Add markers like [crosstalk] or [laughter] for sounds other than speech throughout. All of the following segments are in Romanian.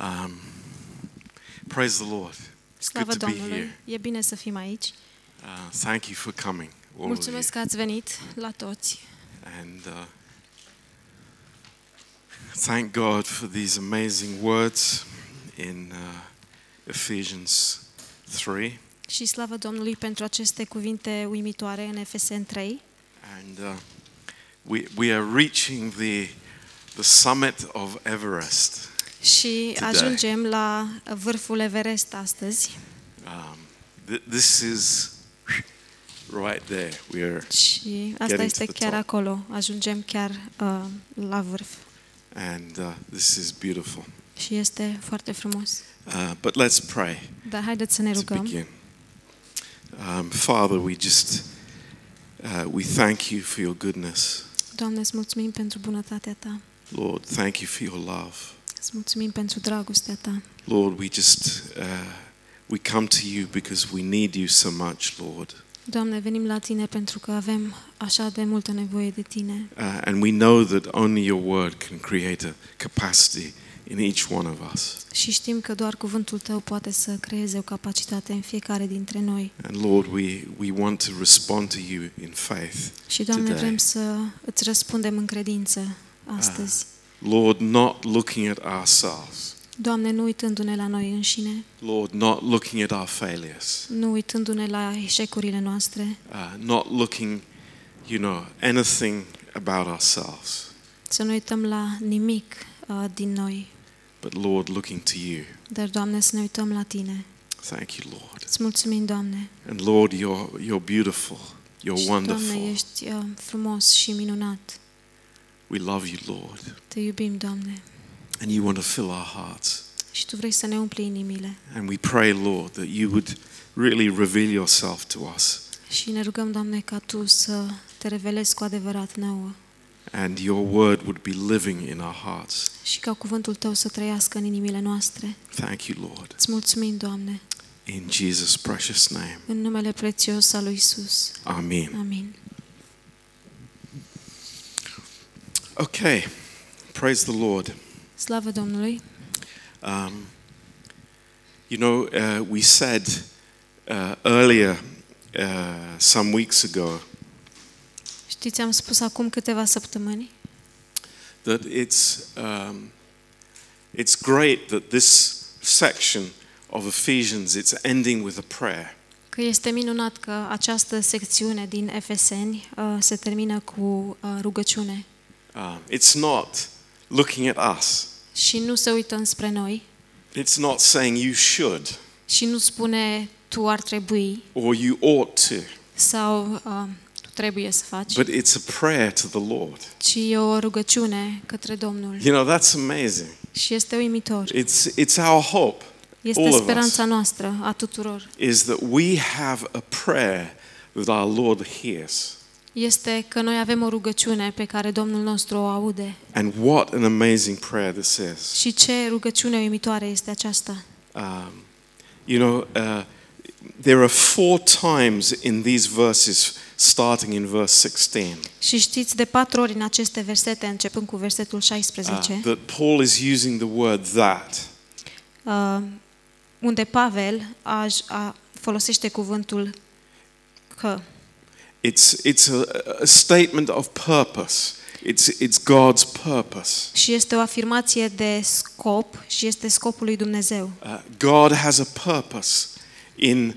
Um, praise the Lord. It's Slavă good to be Domnului! here. E bine să fim aici. Uh, thank you for coming, all of you. Mulțumesc că ați venit la toți. And uh, thank God for these amazing words in uh, Ephesians 3. Și slavă Domnului pentru aceste cuvinte uimitoare în Efesen 3. And uh, we, we are reaching the, the summit of Everest. Și Today. ajungem la vârful Everest astăzi. Um, th- this is right there. We are, Și asta Getting este to the chiar top. acolo. Ajungem chiar uh, la vârf. and uh, this is beautiful. Și este foarte frumos. Uh, but let's pray. Dar haideți să ne to rugăm. begin. Um, Father, we just uh, we thank you for your goodness, Doamne, îți mulțumim pentru bunătatea Ta. Lord. Thank you for your love, Îți mulțumim pentru dragostea Ta. Lord. We just uh, we come to you because we need you so much, Lord, Doamne, venim la Tine pentru că avem așa de multă nevoie de Tine. uh, and we know that only your word can create a capacity in each one of us. Și știm că doar cuvântul Tău poate să creeze o capacitate în fiecare dintre noi. And Lord, we we want to respond to you in faith. Și, Doamne, Today. vrem să îți răspundem în credință astăzi. Lord, not looking at ourselves, Doamne, nu uitându-ne la noi înșine, Lord, not looking at our failures. nu uitându-ne la eșecurile noastre, uh, not looking, you know, anything about ourselves, să nu uităm la nimic uh, din noi, but Lord, looking to you. dar, Doamne, să ne uităm la Tine. Thank you, Lord. Îți mulțumim, Doamne. And Lord, you're you're beautiful. You're Și, Doamne, wonderful. ești uh, frumos și minunat. We love you, Lord, Te iubim, Doamne. and you want to fill our hearts. Și Tu vrei să ne umpli inimile. And we pray, Lord, that you would really reveal yourself to us, Și ne rugăm, Doamne, ca Tu să Te revelezi cu adevărat nouă and your word would be living in our hearts. și ca cuvântul Tău să trăiască în inimile noastre. Thank you, Lord. Îți mulțumim, Doamne, In Jesus' precious name. în numele prețios al lui Isus. Amen. Amin. Okay. Praise the Lord. Slavă Domnului! Um, you know, uh, we said uh, earlier, uh, some weeks ago, Știți, am spus acum câteva săptămâni that it's, um, it's great that this section of Ephesians, it's ending with a prayer. că este minunat că această secțiune din Efeseni uh, se termină cu uh, rugăciune Um, it's not looking at us. și nu se uită înspre noi It's not saying you should și nu spune tu ar trebui or you ought to, sau uh, tu trebuie să faci, but it's a prayer to the Lord. ci e o rugăciune către Domnul. You know, that's amazing. Și este uimitor. It's, it's our hope. Este all of us. speranța noastră a tuturor. is that we have a prayer that our Lord hears. Este că noi avem o rugăciune pe care Domnul nostru o aude. And what an amazing prayer this is. Și ce rugăciune uimitoare este aceasta? Um, you know, uh, there are four times in these verses, starting in verse 16, Și știți, de patru ori în aceste versete, începând cu versetul uh, 16, that Paul is using the word that. uh, unde Pavel a, a, folosește cuvântul că. It's, it's a, a statement of purpose. It's, it's God's purpose. Și este o afirmație de scop și este scopul lui Dumnezeu. Uh, God has a purpose in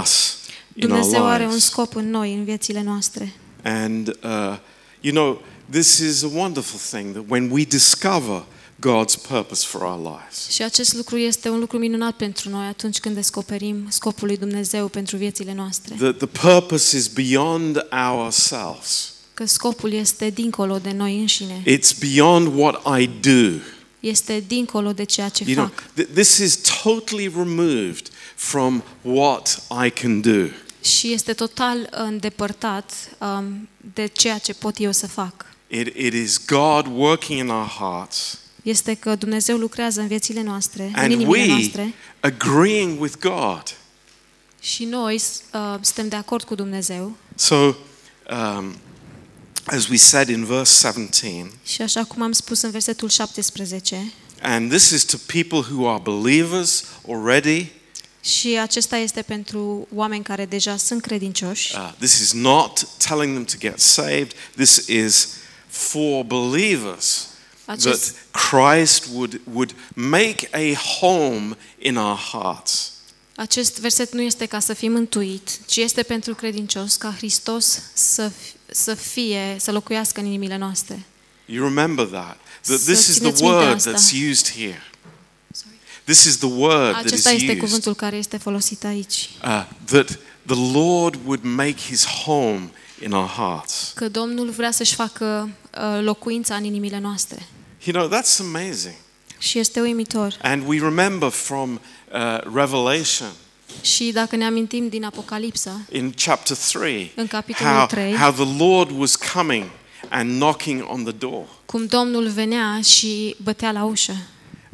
us, in our Dumnezeu are un lives. scop în noi, în viețile noastre. And, uh, you know, this is a wonderful thing that when we discover God's purpose for our lives, Și acest lucru este un lucru minunat pentru noi atunci când descoperim scopul lui Dumnezeu pentru viețile noastre. that the purpose is beyond ourselves. Că scopul este dincolo de noi înșine. It's beyond what I do. Este dincolo de ceea ce You know, fac. th- this is totally removed from what I can do. Și este total îndepărtat um, de ceea ce pot eu să fac. It, it is God working in our hearts Este că Dumnezeu lucrează în viețile noastre, în and inimile we noastre agreeing with God. și noi uh, suntem de acord cu Dumnezeu. So, um, as we said in verse 17, Și așa cum am spus în versetul 17, And this is to people who are believers already. Și acesta este pentru oameni care deja sunt credincioși. Uh, this is not telling them to get saved. This is for believers Acest, that Christ would, would make a home in our hearts. acest verset nu este ca să fii mântuit, ci este pentru credincios ca Hristos să, să fie, să locuiască în inimile noastre. You remember that. That Să this is the țineți minte word asta. that's used here. This is the word that is Acesta este used. cuvântul care este folosit aici. Uh, that the Lord would make his home in our hearts. Că Domnul vrea să-și facă uh, locuința în inimile noastre. You know, that's amazing. Și este uimitor. And we remember from uh, Revelation Și dacă ne amintim din Apocalipsa, in chapter 3 În capitolul how, trei. how the Lord was coming and knocking on the door. cum Domnul venea și bătea la ușă.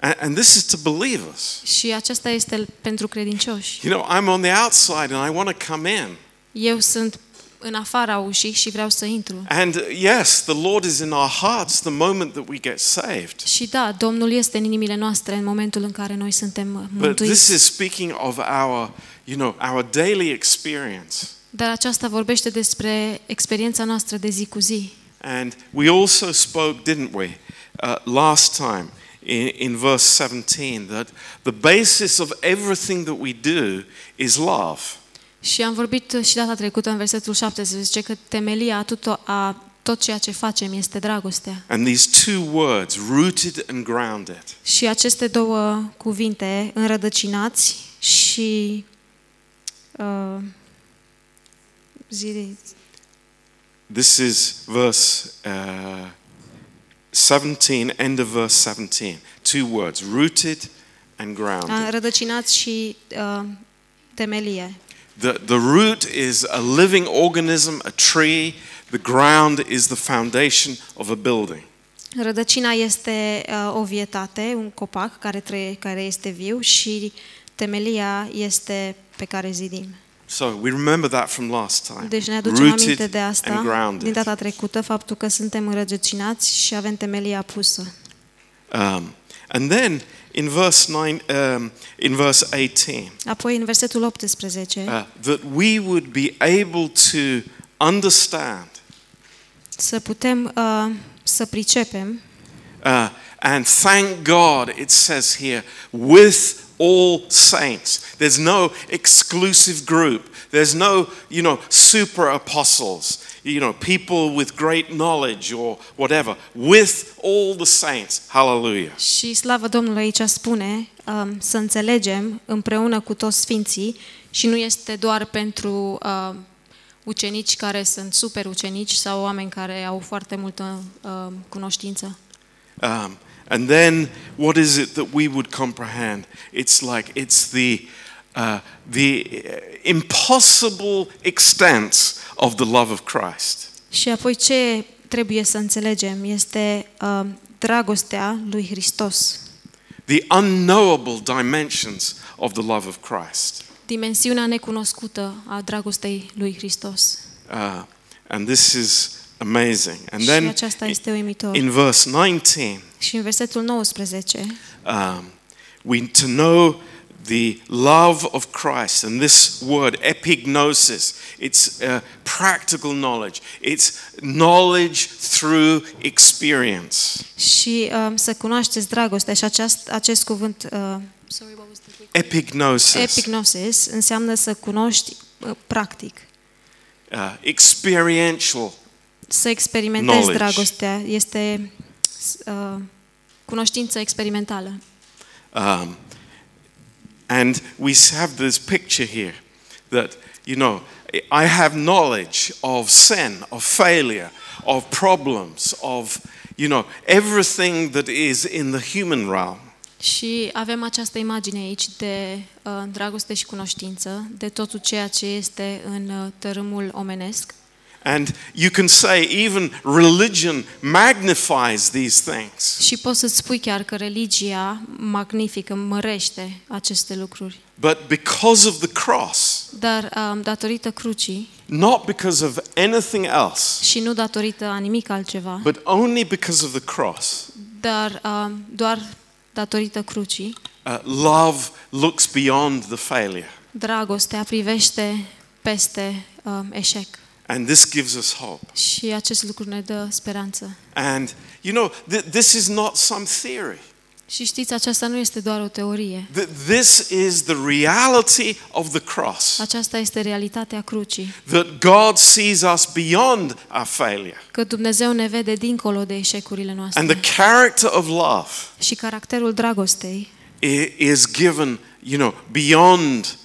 And, and this is to believers. Și aceasta este pentru credincioși. You know, I'm on the outside and I want to come in. Eu sunt în afara ușii și vreau să intru. And uh, yes, the Lord is in our hearts the moment that we get saved. Și da, Domnul este în inimile noastre în momentul în care noi suntem uh, But this mântuiți. is speaking of our, you know, our daily experience. Dar aceasta vorbește despre experiența noastră de zi cu zi. And we also spoke, didn't we, uh, last time in, in verse 17, that the basis of everything that we do is love. Și am vorbit și data trecută în versetul 17 că temelia a, tuto, a tot ceea ce facem este dragostea. And these two words, rooted and grounded, Și aceste două cuvinte, înrădăcinați și uh, zi, this is verse uh, 17, end of verse 17. Two words, rooted and grounded. înrădăcinați și uh, temelie. The, the root is a living organism, a tree. The ground is the foundation of a building. Rădăcina este uh, o vietate, un copac care, trăie, care este viu și temelia este pe care zidim. So we remember that from last time. Deci ne aducem aminte Rooted de and asta din grounded. data trecută, faptul că suntem înrădăcinați și avem temelia pusă. Um, and then in verse nine, um, in verse 18, Apoi în versetul 18, uh, that we would be able to understand să putem uh, să pricepem uh, and thank God. It says here with all saints. There's no exclusive group. There's no, you know, super apostles. You know, people with great knowledge or whatever. With all the saints. Hallelujah. Și slavă Domnului aici spune um, să înțelegem împreună cu toți sfinții și nu este doar pentru uh, ucenici care sunt super ucenici sau oameni care au foarte multă uh, cunoștință. Um, and then what is it that we would comprehend? It's like it's the uh, the impossible extent of the love of Christ. Și apoi ce trebuie să înțelegem este uh, dragostea lui Hristos, The unknowable dimensions of the love of Christ. dimensiunea necunoscută a dragostei lui Hristos. Uh, and this is amazing. And și then aceasta este uimitor. in verse 19, și în versetul 19 um, we to know the love of Christ and this word epignosis it's uh, practical knowledge it's knowledge through experience și um, să cunoașteți dragostea și acest, acest cuvânt uh, sorry, what was the Greek? epignosis epignosis înseamnă să cunoști uh, practic, uh, experiential să experimentezi Knowledge. dragostea, este uh, cunoștință experimentală. um, and we have this picture here that you know I have knowledge of sin of failure of problems of you know everything that is in the human realm Și avem această imagine aici de uh, dragoste și cunoștință, de totul ceea ce este în uh, tărâmul omenesc. And you can say even religion magnifies these things. Și poți să-ți spui chiar că religia magnifică, mărește aceste lucruri. But because of the cross, Dar um, datorită crucii not because of anything else, și nu datorită a nimic altceva, but only because of the cross, dar um, doar datorită crucii. Uh, love looks beyond the failure. Dragostea privește peste uh, eșec. And this gives us hope. Și acest lucru ne dă speranță. And you know, th- this is not some theory. Și știți, aceasta nu este doar o teorie. Th- This is the reality of the cross. Aceasta este realitatea crucii. That God sees us beyond our failure. Că Dumnezeu ne vede dincolo de eșecurile And noastre. the character of love Și caracterul dragostei i- is given, you know, beyond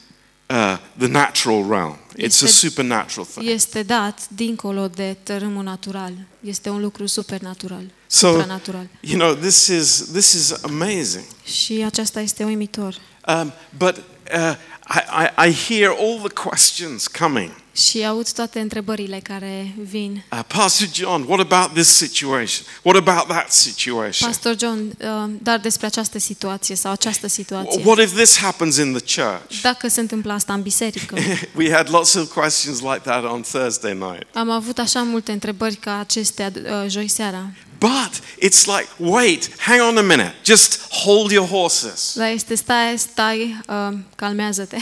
uh, the natural realm. It's a Este- supernatural thing. este dat dincolo de tărâmul natural. Este un lucru supernatural, So, supranatural. you know, this is this is amazing. Și aceasta este uimitor. Um, but uh, I, I, I hear all the questions coming. Și aud toate întrebările care vin. Uh, Pastor John, what about this situation? What about that situation? Pastor John, uh, dar despre această situație sau această situație. What if this happens in the church? Dacă se întâmplă asta în biserică. [laughs] we had lots of questions like that on Thursday night. Am avut așa multe întrebări ca acestea uh, joi seara. But it's like, wait, hang on a minute, just hold your horses. [laughs] Dar este stai, stai, um, calmează-te.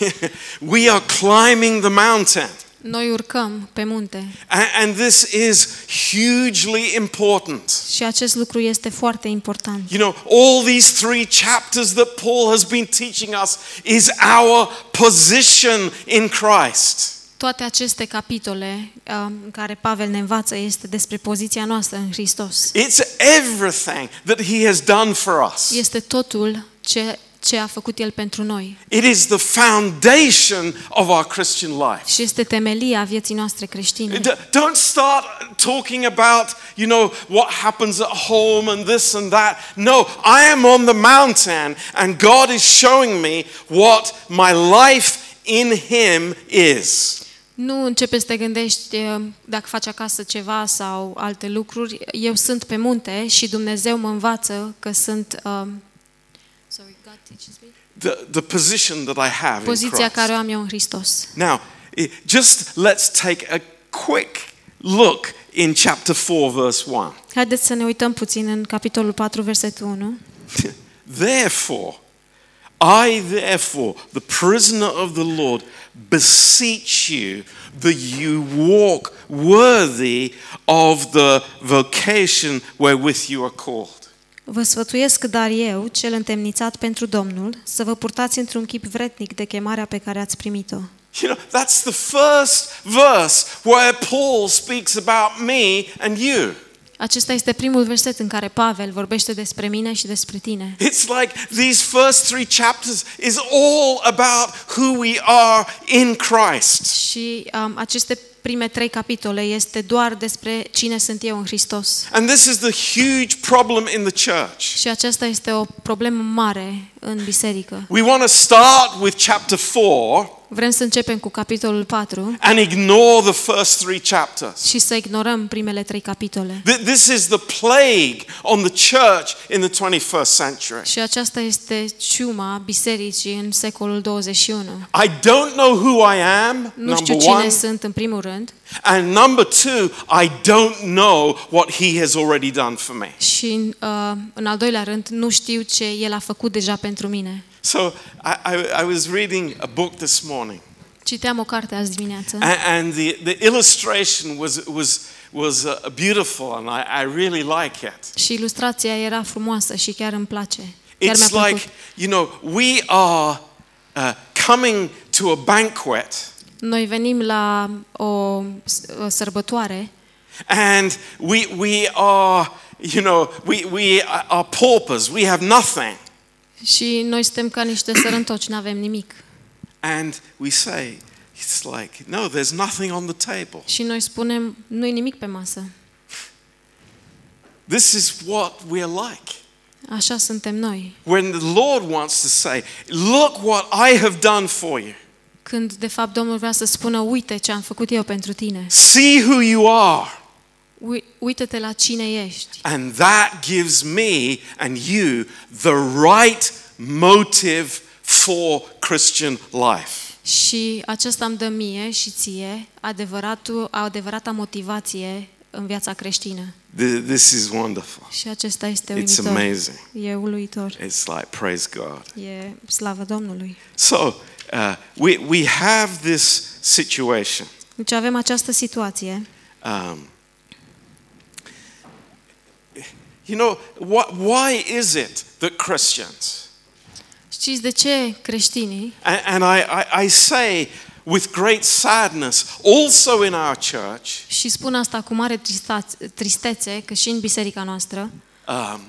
[laughs] we are climbing the mountain. Noi urcăm pe munte And, and this is hugely important. și acest lucru este foarte important. You know, all these three chapters that Paul has been teaching us is our position in Christ. Toate aceste capitole uh, în care Pavel ne învață este despre poziția noastră în Hristos. It's everything that he has done for us. Este totul ce, ce a făcut El pentru noi It is the foundation of our Christian life. și este temelia vieții noastre creștine. D- Don't start talking about, you know, what happens at home and this and that. No, I am on the mountain and God is showing me what my life in Him is. Nu începe să te gândești uh, dacă faci acasă ceva sau alte lucruri. Eu sunt pe munte și Dumnezeu mă învață că sunt... Um, sorry, God teaches me. The, the position that I have in Poziția care o Christ. am eu în Hristos. Now, i- just let's take a quick look in chapter 4, verse 1. Haideți să ne uităm puțin în capitolul 4, versetul 1. [laughs] Therefore, I, therefore, the prisoner of the Lord, beseech you that you walk worthy of the vocation wherewith you are called. Vă sfătuiesc dar eu, cel întemnițat pentru Domnul, să vă purtați într-un chip vretnic de chemarea pe care ați primit-o. You know, that's the first verse where Paul speaks about me and you. Acesta este primul verset în care Pavel vorbește despre mine și despre tine. It's like these first three chapters is all about who we are in Christ. Și um, aceste prime trei capitole este doar despre cine sunt eu în Hristos. And this is the huge problem in the church. Și aceasta este o problemă mare în biserică. We want to start with chapter 4 Vrem să începem cu capitolul 4 and ignore the first three chapters. și să ignorăm primele trei capitole. Th- This is the plague on the church in the 21st century. Și aceasta este ciuma bisericii în secolul 21. Și don't know who I am, Nu știu number cine one. sunt în primul rând And number two, I don't know what he has already done for me. și uh, în al doilea rând nu știu ce el a făcut deja pentru mine. So I, I, I was reading a book this morning, Citeam o carte azi dimineață and, and the, the illustration was, was, was uh, beautiful, and I, I really like it. și ilustrația era frumoasă și chiar îmi place. Chiar mi-a It's plăcut. like, you know, we are uh, coming to a banquet, Noi venim la o s- o sărbătoare and we, we are, you know, we, we are paupers, we have nothing. Și noi suntem ca niște [coughs] sărăntoci, nu avem nimic. And we say, it's like, no, there's nothing on the table. Și noi spunem, nu e nimic pe masă. This is what we are like. Așa suntem noi. When the Lord wants to say, look what I have done for you. Când, de fapt, Domnul vrea să spună, uite ce am făcut eu pentru tine. See who you are. Ui- Uită-te la cine ești. And that gives me and you the right motive for Christian life. Și aceasta îmi dă mie și ție adevăratul, adevărata motivație în viața creștină. Th- This is wonderful. Și acesta este It's uimitor. amazing. E uluitor. It's like, praise God. E slavă Domnului. So, uh, we, we have this situation. Deci avem această situație. Um, you know, what, why is it that Christians, Știți de ce creștinii, and, and I, I, I say with great sadness, also in our church, și spun asta cu mare tristaț- tristețe, că și în biserica noastră, um,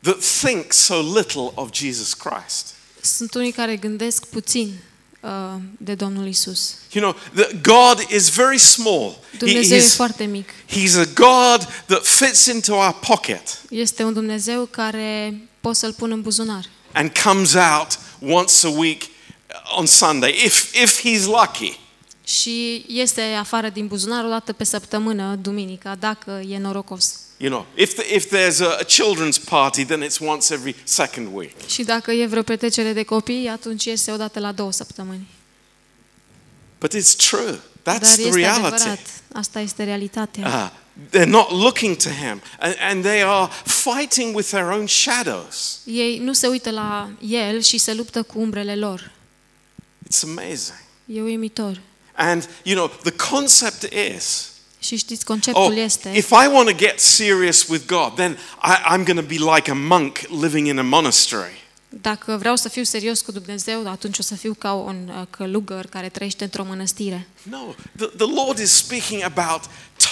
that think so little of Jesus Christ? sunt unii care gândesc puțin uh, de Domnul Isus. You know, that God is very small. He- Dumnezeu e he's, foarte mic. he's a God that fits into our pocket Este un Dumnezeu care pot să-l pun în buzunar. and comes out once a week on Sunday, if, if he's lucky. Și este afară din buzunar o dată pe săptămână, duminica, dacă e norocos. You know, if, the, if there's a, a children's party, then it's once every second week. Și dacă e vreo petrecere de copii, atunci iese o dată la două săptămâni. But it's true. That's Dar the este reality. adevărat. Asta este realitatea. Uh, they're not looking to him, and, and they are fighting with their own shadows. Ei nu se uită la el și se luptă cu umbrele lor. It's amazing. E uimitor. And, you know, the concept is Și știți, oh, conceptul este, if I want to get serious with God, then I, I'm going to be like a monk living in a monastery. dacă vreau să fiu serios cu Dumnezeu, atunci o să fiu ca un uh, călugăr care trăiește într-o mănăstire. No, the, the Lord is speaking about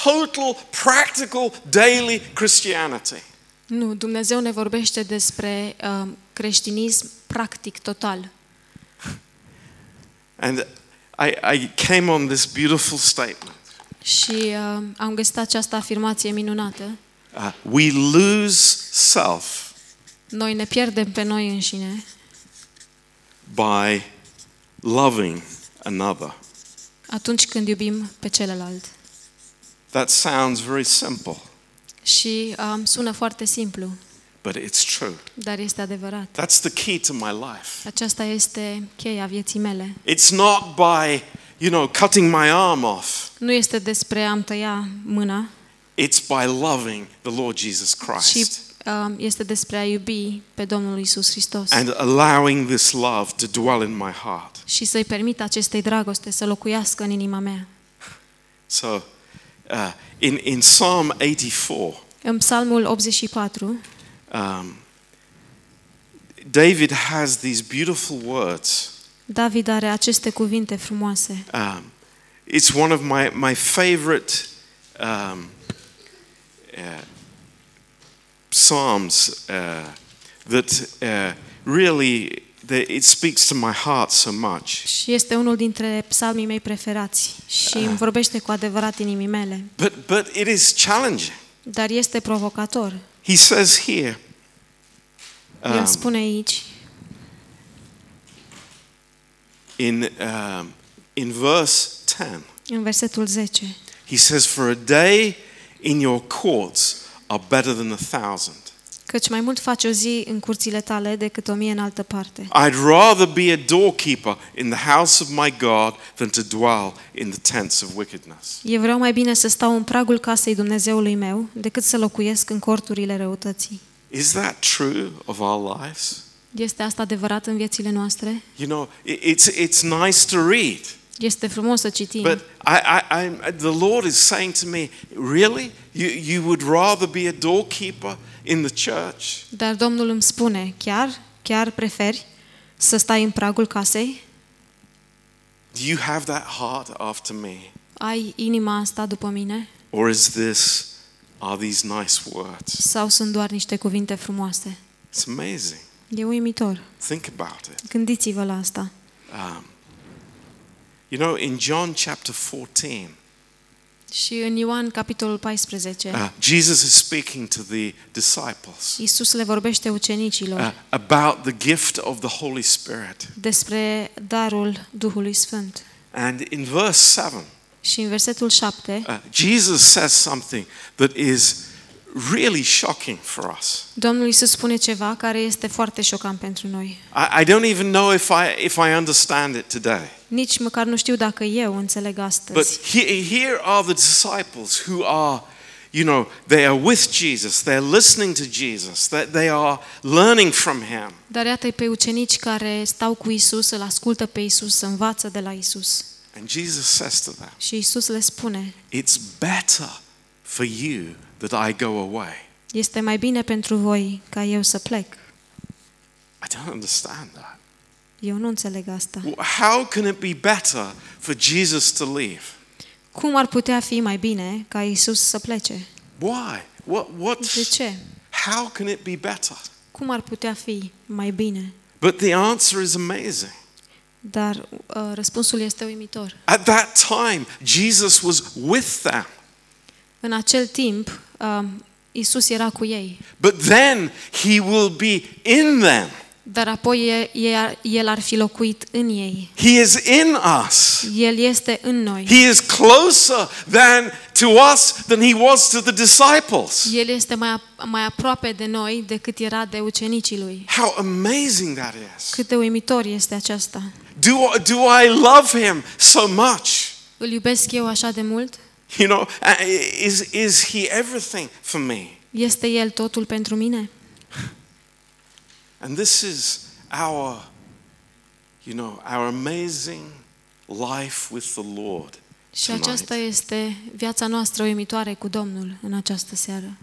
total, practical, daily Christianity. Nu, Dumnezeu ne vorbește despre uh, creștinism practic, total. And I, I came on this beautiful statement. Și uh, am găsit această afirmație minunată. Uh, we lose self Noi ne pierdem pe noi înșine by loving another. atunci când iubim pe celălalt. That sounds very simple, Și um, sună foarte simplu, but it's true. dar este adevărat. That's the key to my life. Aceasta este cheia vieții mele. It's not by, you know, cutting my arm off. Nu este despre a-mi tăia mâna, It's by loving the Lord Jesus ci Christ um, este despre a iubi pe Domnul Isus Hristos and allowing this love to dwell in my heart. și să-i permit acestei dragoste să locuiască în inima mea. So, uh, in, in Psalm 84, În Psalmul 84, um, David has these beautiful words. David are aceste cuvinte frumoase. Um, it's one of my, my favorite um, uh, psalms uh, that uh, really that it speaks to my heart so much. Și este unul dintre psalmii mei preferați și îmi vorbește cu adevărat inimii mele. But, but it is challenging. Dar este provocator. He says here, El um, spune aici, in, um, in verse 10, în versetul 10, he says, For a day in your courts are better than a thousand. căci mai mult faci o zi în curțile tale decât o mie în altă parte. I'd rather be a doorkeeper in the house of my God than to dwell in the tents of wickedness. Eu vreau mai bine să stau în pragul casei Dumnezeului meu decât să locuiesc în corturile răutății. Is that true of our lives? Este asta adevărat în viețile noastre? You know, i- it's, it's nice to read, Este frumos să citim, but I, I, I, the Lord is saying to me, really? You, you would rather be a doorkeeper in the church? dar Domnul îmi spune, chiar, chiar preferi să stai în pragul casei? Do you have that heart after me? Ai inima asta după mine? Or is this, are these nice words? Sau sunt doar niște cuvinte frumoase? It's amazing. E uimitor. Think about it. Gândiți-vă la asta. Um, you know, in John chapter 14, Și în Ioan, capitolul 14, uh, Jesus is speaking to the disciples Iisus le vorbește ucenicilor uh, about the gift of the Holy Spirit. despre darul Duhului Sfânt. And in verse 7, Și în versetul 7, uh, Jesus says something that is really shocking for us. Domnul Iisus spune ceva care este foarte șocant pentru noi. I, I don't even know if I, if I understand it today. Nici măcar nu știu dacă eu înțeleg But astăzi. here, here are the disciples who are, you know, they are with Jesus, they're listening to Jesus, that they are learning from him. Dar iată pe ucenici care stau cu Isus, îl ascultă pe Isus, învață de la Isus. And Jesus says to them, Și Isus le spune, It's better for you that I go away. este mai bine pentru voi ca eu să plec. I don't understand that. Eu nu înțeleg asta. How can it be better for Jesus to leave? Cum ar putea fi mai bine ca Isus să plece? Why? What, what, De ce? how can it be better? Cum ar putea fi mai bine? But the answer is amazing. Dar uh, răspunsul este uimitor. At that time, Jesus was with them. În acel timp, uh, Isus era cu ei, But then he will be in them. dar apoi e- e- El ar fi locuit în ei. He is in us. El este în noi. He is closer than to us than he was to the disciples. El este mai, ap- mai aproape de noi decât era de ucenicii lui. How amazing that is. Cât de uimitor este aceasta. Do, do I love him so much? Îl iubesc eu așa de mult? You know, uh, is, is he everything for me? Este El totul pentru mine? And this is our, you know, our amazing life with the Lord. Și tonight. aceasta este viața noastră uimitoare cu Domnul în această seară.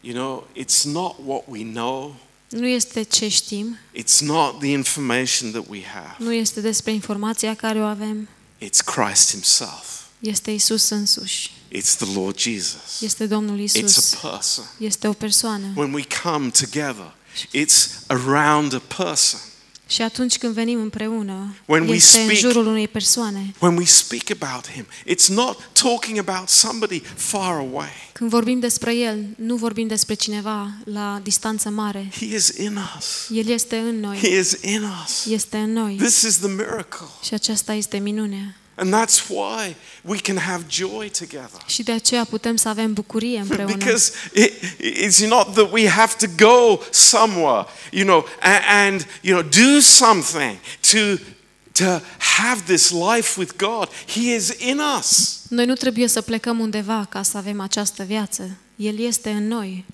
You know, it's not what we know, Nu este ce știm, it's not the information that we have. nu este despre informația care o avem, It's Christ Himself. Este Isus însuși, It's the Lord Jesus. este Domnul It's Isus, a person. este o persoană. When we come together, it's around a person. Și atunci când venim împreună, When we este în speak- jurul unei persoane. When we speak about Him, it's not talking about somebody far away. Când vorbim despre El, nu vorbim despre cineva la distanță mare. He is in us. El este în noi, He is in us. este în noi. This is the miracle. Și aceasta este minunea. And that's why we can have joy together. Și de aceea putem să avem bucurie [laughs] împreună. Because it, it's not that we have to go somewhere, you know, and, and you know, do something to to have this life with God. He is in us. Noi nu trebuie să plecăm undeva ca să avem această viață. El este în noi.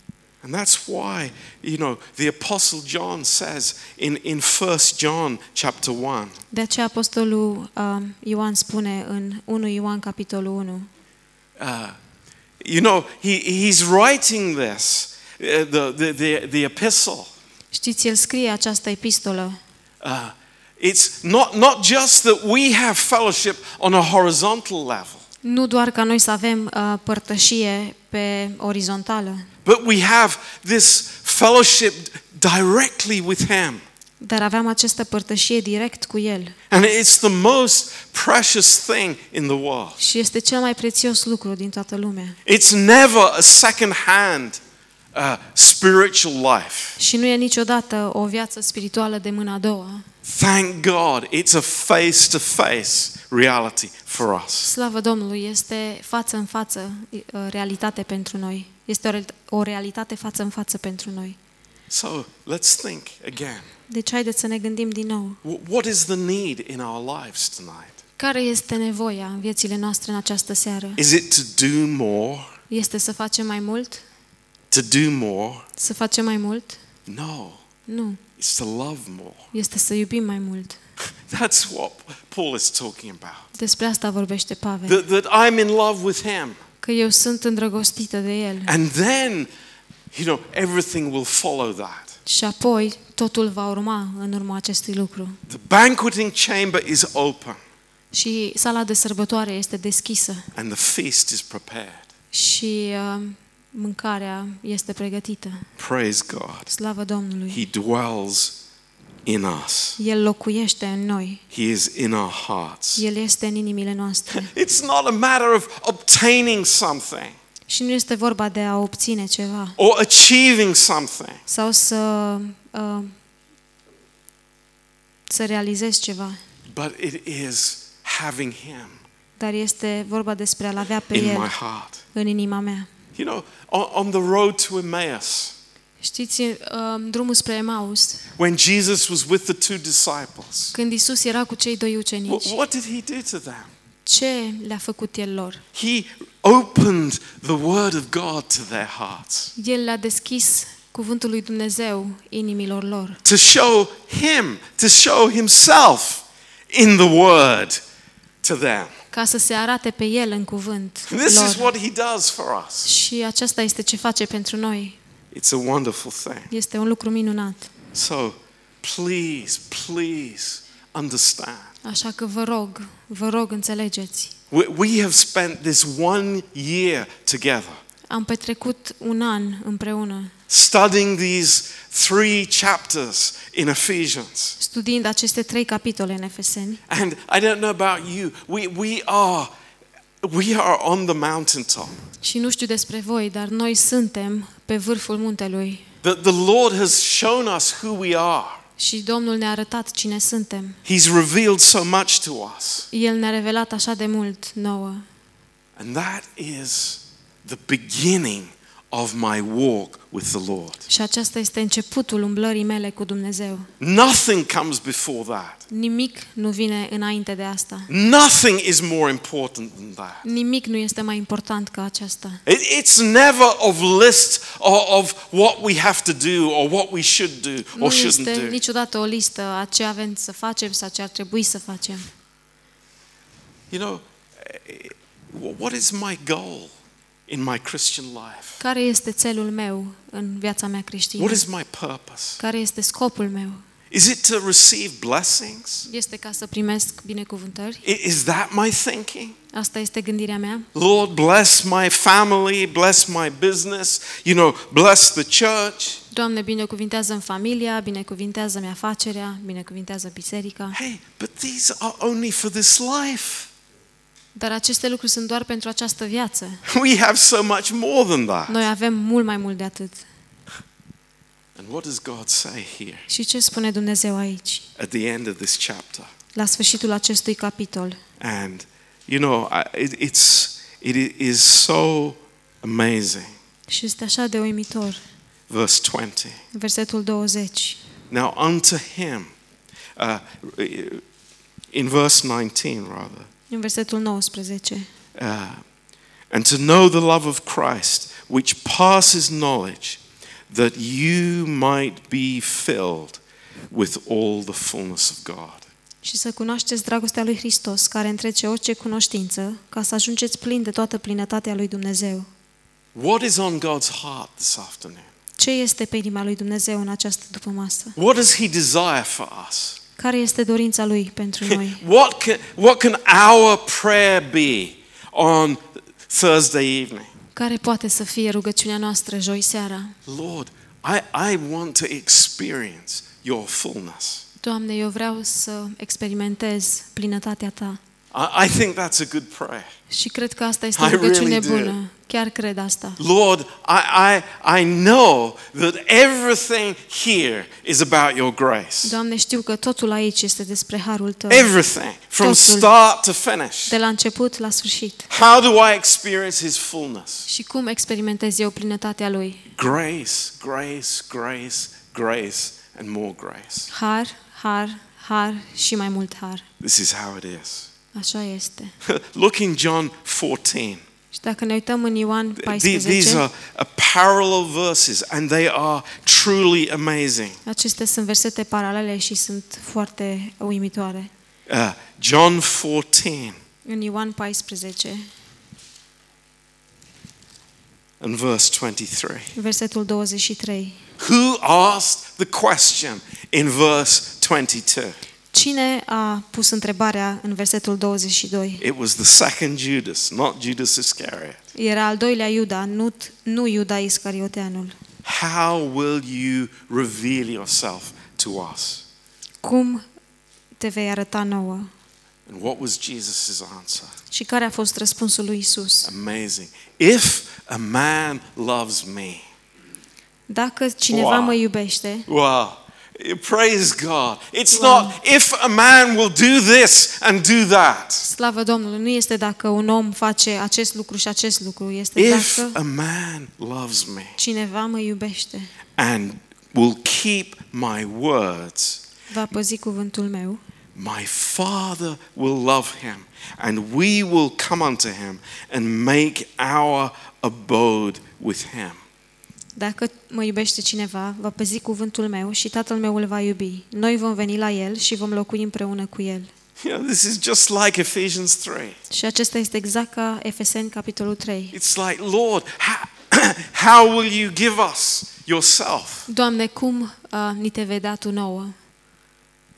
And that's why, you know, the apostle John says in in 1 John chapter 1, De aceea apostolul uh, Ioan spune în 1 Ioan capitolul 1. uh, you know, he, he's writing this, uh, the, the, the, the epistle. Știți, el scrie această epistolă. Uh, it's not, not just that we have fellowship on a horizontal level, Nu doar ca noi să avem uh, părtășie pe orizontală, but we have this fellowship directly with Him. dar aveam această părtășie direct cu el. And it's the most precious thing in the world. Și este cel mai prețios lucru din toată lumea. It's never a second hand uh, spiritual life. Și nu e niciodată o viață spirituală de mâna a doua. Thank God, it's a face to face reality for us. Slavă Domnului, este față în față uh, realitate pentru noi. Este o, real- o realitate față în față pentru noi. So let's think again. Deci haideți să ne gândim din nou. Wh- What is the need in our lives tonight? Care este nevoia în viețile noastre în această seară? Is it to do more? Este să facem mai mult? To do more? Să facem mai mult? No, Nu. It's to love more. Este să iubim mai mult. [laughs] That's what Paul is talking about. Despre asta vorbește Pavel. That, that I'm in love with him. Că eu sunt îndrăgostită de el. And then, you know, everything will follow that. Și apoi totul va urma în urma acestui lucru. The banqueting chamber is open Și sala de sărbătoare este deschisă and the feast is prepared. și uh, mâncarea este pregătită. Praise God. Slavă Domnului! He dwells in us. El locuiește în noi. He is in our hearts. El este în inimile noastre. [laughs] It's not a matter of obtaining something Și nu este vorba de a obține ceva or achieving something. sau să uh, să realizezi ceva, But it is having Him dar este vorba despre a-l avea pe in my el heart. în inima mea. You know, on, on the road to Emmaus, Știți, uh, drumul spre Emaus, when Jesus was with the two disciples, când Isus era cu cei doi ucenici, wh- what did He do to them? ce le-a făcut El lor. He opened the word of God to their hearts El le-a deschis cuvântul lui Dumnezeu inimilor lor, to show him, to show himself in the word to them. Ca să se arate pe El în cuvânt This is lor. what he does for us. Și aceasta este ce face pentru noi. It's a wonderful thing. Este un lucru minunat. So please, please understand. Așa că vă rog, vă rog înțelegeți. We, we have spent this one year together Am petrecut un an împreună studying these three chapters in Ephesians. studiind aceste trei capitole în Efeseni And I don't know about you, we, we, are, we are on the mountaintop. și nu știu despre voi, dar noi suntem pe vârful muntelui The, the Lord has shown us who we are. și Domnul ne-a arătat cine suntem. He's revealed so much to us. El ne-a revelat așa de mult nouă. And that is the beginning of my walk with the Lord. Și aceasta este începutul umblării mele cu Dumnezeu. Nothing comes before that. Nimic nu vine înainte de asta. Nothing is more important than that. Nimic nu este mai important ca aceasta. It- It's never of list of, of what we have to do or what we should do Nu or shouldn't este do. niciodată o listă a ce avem să facem sau ce ar trebui să facem. You know, eh, what is my goal in my Christian life? Care este țelul meu în viața mea creștină? What is my purpose? Care este scopul meu? Is it to receive blessings? Este ca să primesc binecuvântări? I- Is that my thinking? Asta este gândirea mea. Lord, bless my family, bless my business, you know, bless the church. Doamne, binecuvintează în familia, binecuvintează-mi afacerea, binecuvintează biserica. Hey, but these are only for this life. Dar aceste lucruri sunt doar pentru această viață. [laughs] We have so much more than that. Noi avem mult mai mult de atât. And what does God say here Și ce spune Dumnezeu aici, at the end of this chapter? la sfârșitul acestui capitol? And you know, I, it, it's it is so amazing. Și este așa de uimitor. Verse 20. Versetul 20. Now unto him, uh, in verse 19 rather, În versetul 19. uh, and to know the love of Christ, which passes knowledge, that you might be filled with all the fullness of God. Și să cunoașteți dragostea lui Hristos, care întrece orice cunoștință, ca să ajungeți plini de toată plinătatea lui Dumnezeu. What is on God's heart this afternoon? Ce este pe inima lui Dumnezeu în această dupămasă? What does He desire for us? Care este dorința lui pentru [laughs] noi? What can, what can our prayer be on Thursday evening? Care poate să fie rugăciunea noastră joi seara? Lord, I, I want to experience your fullness. Doamne, eu vreau să experimentez plinătatea Ta. I, I think that's a good prayer. Și cred că asta este I o rugăciune really do. bună. Chiar cred asta. Lord, I, I, I know that everything here is about your grace. Doamne, știu că totul aici este despre harul Tău. Everything, from Totul. start to finish. De la început la sfârșit. How do I experience His fullness? Și cum experimentez eu plinătatea Lui? Grace, grace, grace, grace, and more grace. Har, har, har și mai mult har. This is how it is. Așa este. [laughs] Look in John 14. Și dacă ne uităm în Ioan Th- 14, These are uh, parallel verses and they are truly amazing. acestea sunt versete paralele și sunt foarte uimitoare. Uh, John 14 În Ioan 14, and verse 23. versetul 23. Who asked the question in verse 22? Cine a pus întrebarea în versetul 22? It was the second Judas, not Judas Iscariot. Era al doilea Iuda, nu, nu Iuda Iscarioteanul. How will you reveal yourself to us? Cum te vei arăta nouă? And what was Jesus' answer? Și care a fost răspunsul lui Isus? Amazing. If a man loves me, Dacă cineva Wow. mă iubește, wow, praise God. It's Wow. not if a man will do this and do that. slavă Domnului, nu este dacă un om face acest lucru și acest lucru, este If dacă a man loves me cineva mă iubește, and will keep my words, va păzi cuvântul meu, My Father will love him, and we will come unto him and make our abode with him. Dacă mă iubește cineva, va păzi cuvântul meu și tatăl meu îl va iubi. Noi vom veni la el și vom locui împreună cu el. You know, this is just like Ephesians 3. Și acesta este exact ca Efeseni capitolul 3. It's like, Lord, how, [clears throat] how will you give us yourself? Doamne, cum uh, ni te vei da tu nouă?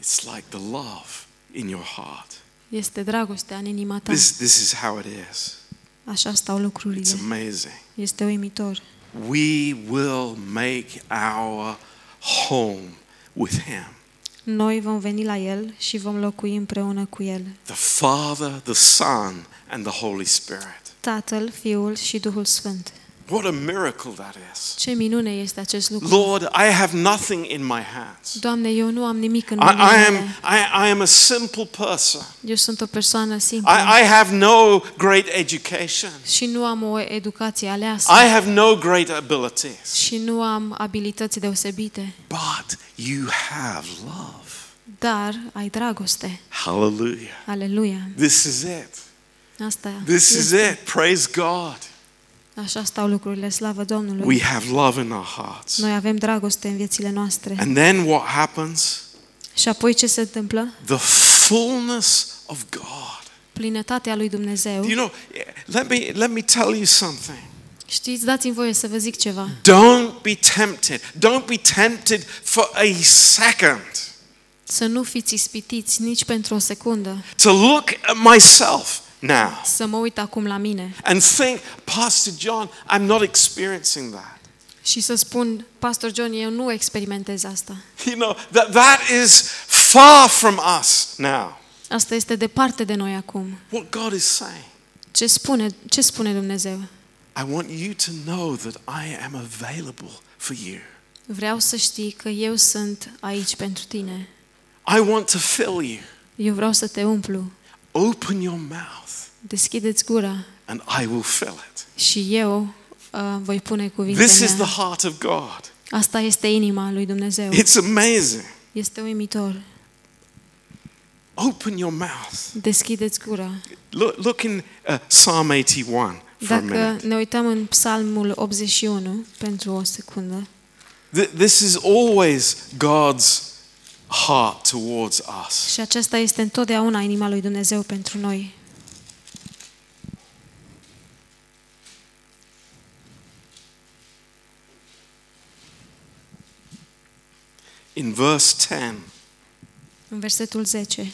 It's like the love in your heart. Este dragostea în inima ta. This, this is how it is. Așa stau lucrurile. It's amazing. Este uimitor. We will make our home with Him. Noi vom veni la el și vom locui împreună cu el. The Father, the Son, and the Holy Spirit. Tatăl, Fiul și Duhul Sfânt. What a miracle that is. Ce minune este acest lucru. Lord, I have nothing in my hands. Doamne, eu nu am nimic în I, I, mâinile am, mele. I, I am a simple person. Eu sunt o persoană simplă I, I have no great education. și nu am o educație aleasă I have no great abilities. și nu am abilități deosebite, But you have love. dar ai dragoste. Hallelujah. Aleluia. This is it. Asta This is este. it. Praise God. Așa stau lucrurile, slavă Domnului. We have love in our hearts. Noi avem dragoste în viețile noastre. And then what happens? Și apoi ce se întâmplă? The fullness of God. Plinătatea lui Dumnezeu. You know, let me let me tell you something. Știți, dați-mi voie să vă zic ceva. Don't be tempted. Don't be tempted for a second Să nu fiți ispitiți nici pentru o secundă. to look at myself now Să mă uit acum la mine and think, Pastor John, I'm not experiencing that. și să spun, Pastor John, eu nu experimentez asta. You know, that that is far from us now. Asta este departe de noi acum. What God is saying. Ce spune, ce spune Dumnezeu? I want you to know that I am available for you. Vreau să știi că eu sunt aici pentru tine. I want to fill you. Eu vreau să te umplu. Open your mouth Deschideți gura and I will fill it. și eu uh, voi pune cuvintele This is the mele. heart of God. Asta este inima lui Dumnezeu. It's amazing. Este uimitor. Open your mouth. Deschideți gura. Look, look in uh, Psalm 81 for a Dacă minute. ne uităm în Psalmul 81 pentru o secundă, Th- This is always God's heart towards us. și aceasta este întotdeauna inima lui Dumnezeu pentru noi. In verse 10, În versetul 10.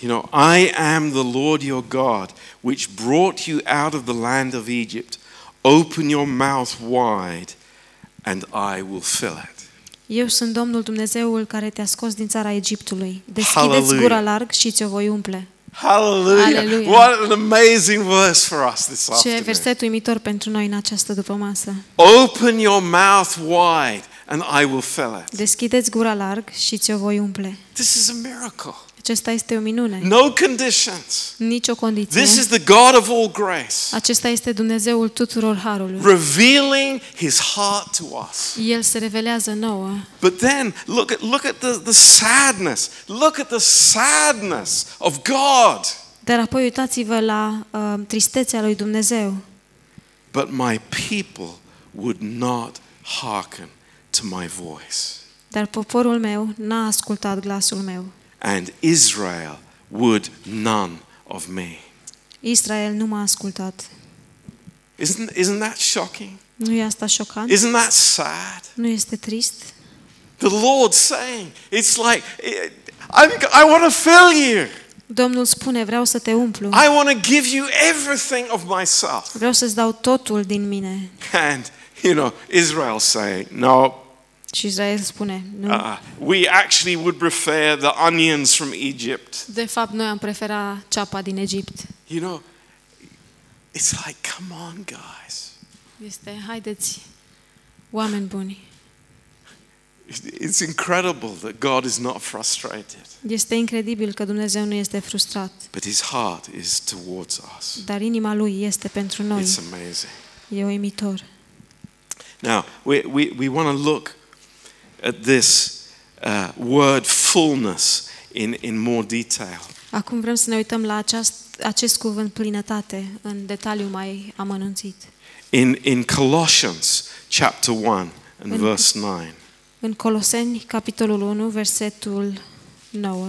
you know, I am the Lord your God, which brought you out of the land of Egypt. Open your mouth wide, and I will fill it. Eu sunt Domnul Dumnezeul care te-a scos din țara Egiptului. Deschideți Hallelujah. gura larg și ți-o voi umple. Hallelujah. Hallelujah. What an amazing verse for us this Ce afternoon. verset uimitor pentru noi în această dupămasă. Open your mouth wide, and I will fill it. Deschideți gura larg și ți-o voi umple. This is a miracle. Acesta este o minune. No conditions. Nici o condiție. This is the God of all grace, Acesta este Dumnezeul tuturor harului. revealing his heart to us. El se revelează nouă. But then look at look at the, the sadness. Look at the sadness of God. Dar apoi uitați-vă la uh, tristețea lui Dumnezeu. But my people would not hearken to my voice. Dar poporul meu n-a ascultat glasul meu. And Israel would none of me. Israel nu m-a ascultat. Isn't, isn't that shocking? Nu e asta șocant? Isn't that sad? Nu este trist? The Lord saying, it's like, I'm, I want to fill you. Domnul spune, vreau să te umplu. I want to give you everything of myself. Vreau să-ți dau totul din mine. And, you know, Israel saying, no, Și Israel spune, nu. uh, we actually would prefer the onions from Egypt. De fapt, noi am preferat ceapa din Egipt. You know, it's like, come on, guys. Este, haideți, oameni buni. It's incredible that God is not frustrated, Este incredibil că Dumnezeu nu este frustrat, but his heart is towards us. dar inima lui este pentru noi. It's amazing. E uimitor. Now, we, we, we want to look at this uh, word fullness in, in more detail. Acum vrem să ne uităm la aceast, acest cuvânt plinătate în detaliu mai amănunțit. In, in Colossians chapter 1 and In- verse 9. În Coloseni, capitolul 1, versetul 9,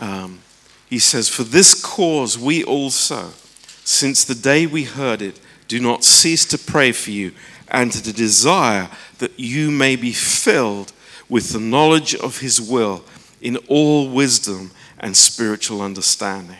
Um, he says, For this cause we also, since the day we heard it, do not cease to pray for you and to desire that you may be filled with the knowledge of his will in all wisdom and spiritual understanding.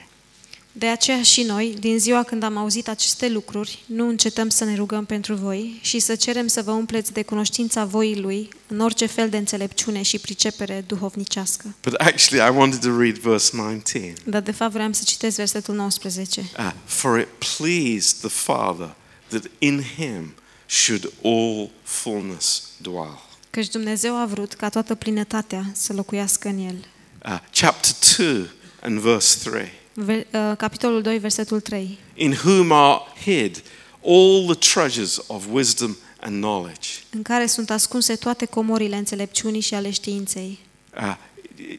De aceea și noi, din ziua când am auzit aceste lucruri, nu încetăm să ne rugăm pentru voi și să cerem să vă umpleți de cunoștința voii Lui în orice fel de înțelepciune și pricepere duhovnicească. But actually, I wanted to read verse 19. Dar de fapt vreau să citesc versetul 19. Uh, For it pleased the Father that in him should all fullness dwell. Căci Dumnezeu a vrut ca toată plinătatea să locuiască în El. Uh, chapter 2 and verse 3. Ve- uh, Capitolul 2, versetul 3. In whom are hid all the treasures of wisdom and knowledge. În care sunt ascunse toate comorile înțelepciunii și ale științei. Uh,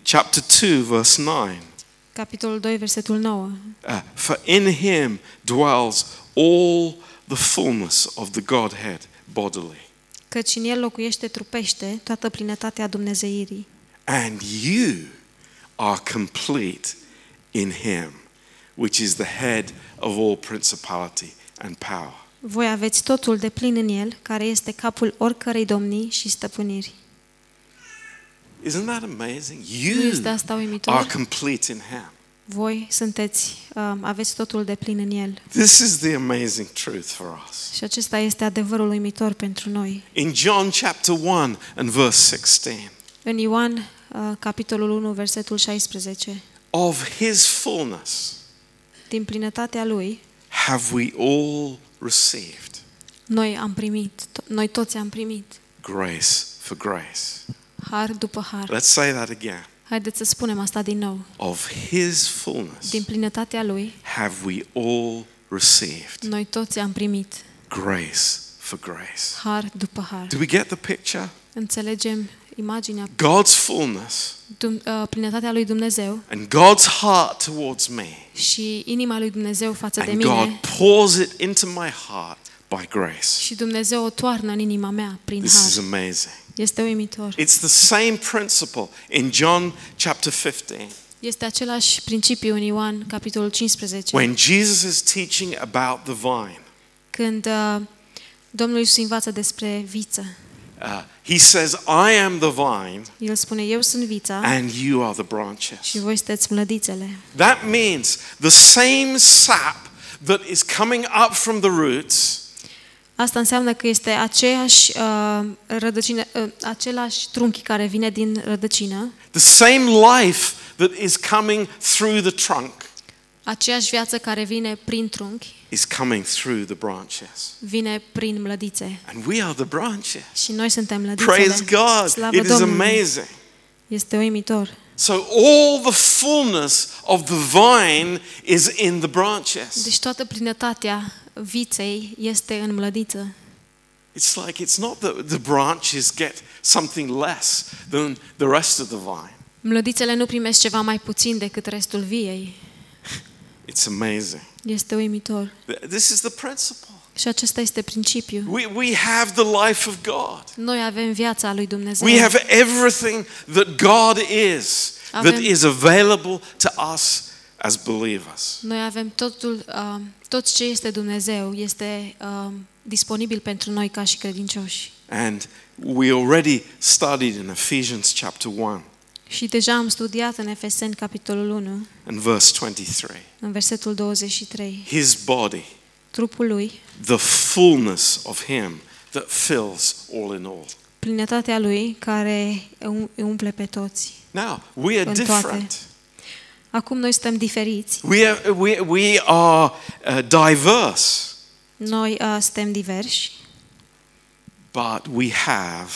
chapter 2, verse 9. Capitolul 2, versetul 9. Uh, for in him dwells all the fullness of the Godhead bodily. Căci în El locuiește trupește toată plinătatea Dumnezeirii. And you are complete in him, which is the head of all principality and power. Voi aveți totul de plin în El, care este capul oricărei domnii și stăpâniri. Isn't that amazing? Nu You este asta are uimitor? complete in him. Voi sunteți, um, aveți totul de plin în El. This is the amazing truth for us. Și acesta este adevărul uimitor pentru noi. In John chapter 1 and verse 16, În Ioan, uh, capitolul 1, versetul 16, of his fullness din plinătatea Lui, have we all received noi am primit, to- noi toți am primit, grace for grace. har după har. Let's say that again. Haideți să spunem asta din nou. Of his fullness Din plinătatea Lui, have we all received noi toți am primit grace for grace. har după har. Do we get the picture? Înțelegem imaginea, God's fullness Dum- uh, plinătatea lui Dumnezeu and God's heart towards me. și inima lui Dumnezeu față de And God mine pours it into my heart by grace. și Dumnezeu o toarnă în inima mea prin This is har. amazing. Este uimitor. It's the same principle in John chapter 15 Este același principiu în Ioan, capitolul 15, when Jesus is teaching about the vine. când uh, Domnul Iisus învață despre viță. Uh, he says, I am the vine El spune, eu sunt vița and you are the branches. și voi sunteți mlădițele. That means the same sap that is coming up from the roots Asta înseamnă că este aceeași uh, rădăcină, uh, același trunchi care vine din rădăcină, The same life that is coming through the trunk aceeași viață care vine prin trunchi, is coming through the branches. vine prin mlădițe. And we are the branches. Și noi suntem mlădițele. Praise God. Slavă It is Domnului. amazing. Este uimitor. So all the fullness of the vine is in the branches. Deci toată plinătatea viței este în mlădiță. It's like it's not that the branches get something less than the rest of the vine. Mlădițele nu primesc ceva mai puțin decât restul viei. [laughs] It's amazing. Este uimitor. This is the principle. Și acesta este principiul. We, we have the life of God. Noi avem viața lui Dumnezeu. We have everything that God is, that Avem- is available to us as believers. Noi avem totul, uh, tot ce este Dumnezeu este uh, disponibil pentru noi ca și credincioși. And we already studied in Ephesians chapter 1 Și deja am studiat în Efeseni capitolul 1, and verse 23. în versetul 23, His body, trupul lui, the fullness of Him that fills all in all. plinătatea lui care îi umple pe toți. Now, we are În toate. different. Acum noi suntem diferiți. We are, we, we are uh, diverse, Noi uh, suntem diversi, but we have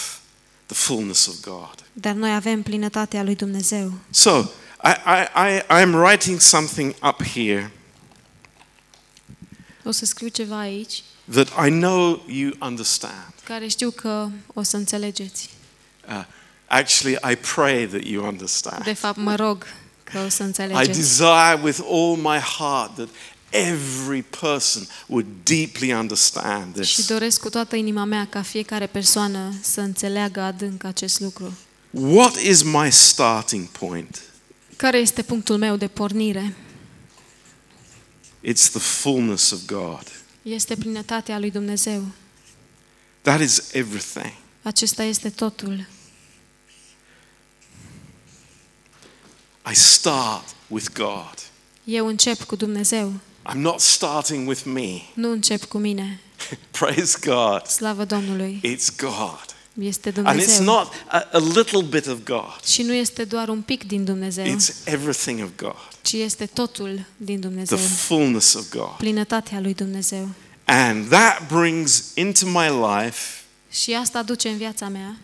the fullness of God. Dar noi avem plinătatea lui Dumnezeu. So, I, I, I, I'm writing something up here O să scriu ceva aici that I know you understand. care știu că o să înțelegeți. Uh, actually, I pray that you understand. De fapt, mă rog că o să I înțelegeți. desire with all my heart that every person would deeply understand Și this. doresc cu toată inima mea ca fiecare persoană să înțeleagă adânc acest lucru. What is my starting point? Care este punctul meu de pornire? It's the fullness of God. Este plinătatea lui Dumnezeu. That is everything. Acesta este totul. I start with God. Eu încep cu Dumnezeu, I'm not starting with me. nu încep cu mine. [laughs] Praise God. Slavă Domnului! It's God. Este And it's Dumnezeu. not a, a little bit of God, Și nu este doar un pic din Dumnezeu, it's everything of God. ci este totul din The Dumnezeu. fullness of God. Plinătatea lui Dumnezeu. And that brings into my life, Și asta aduce în viața mea.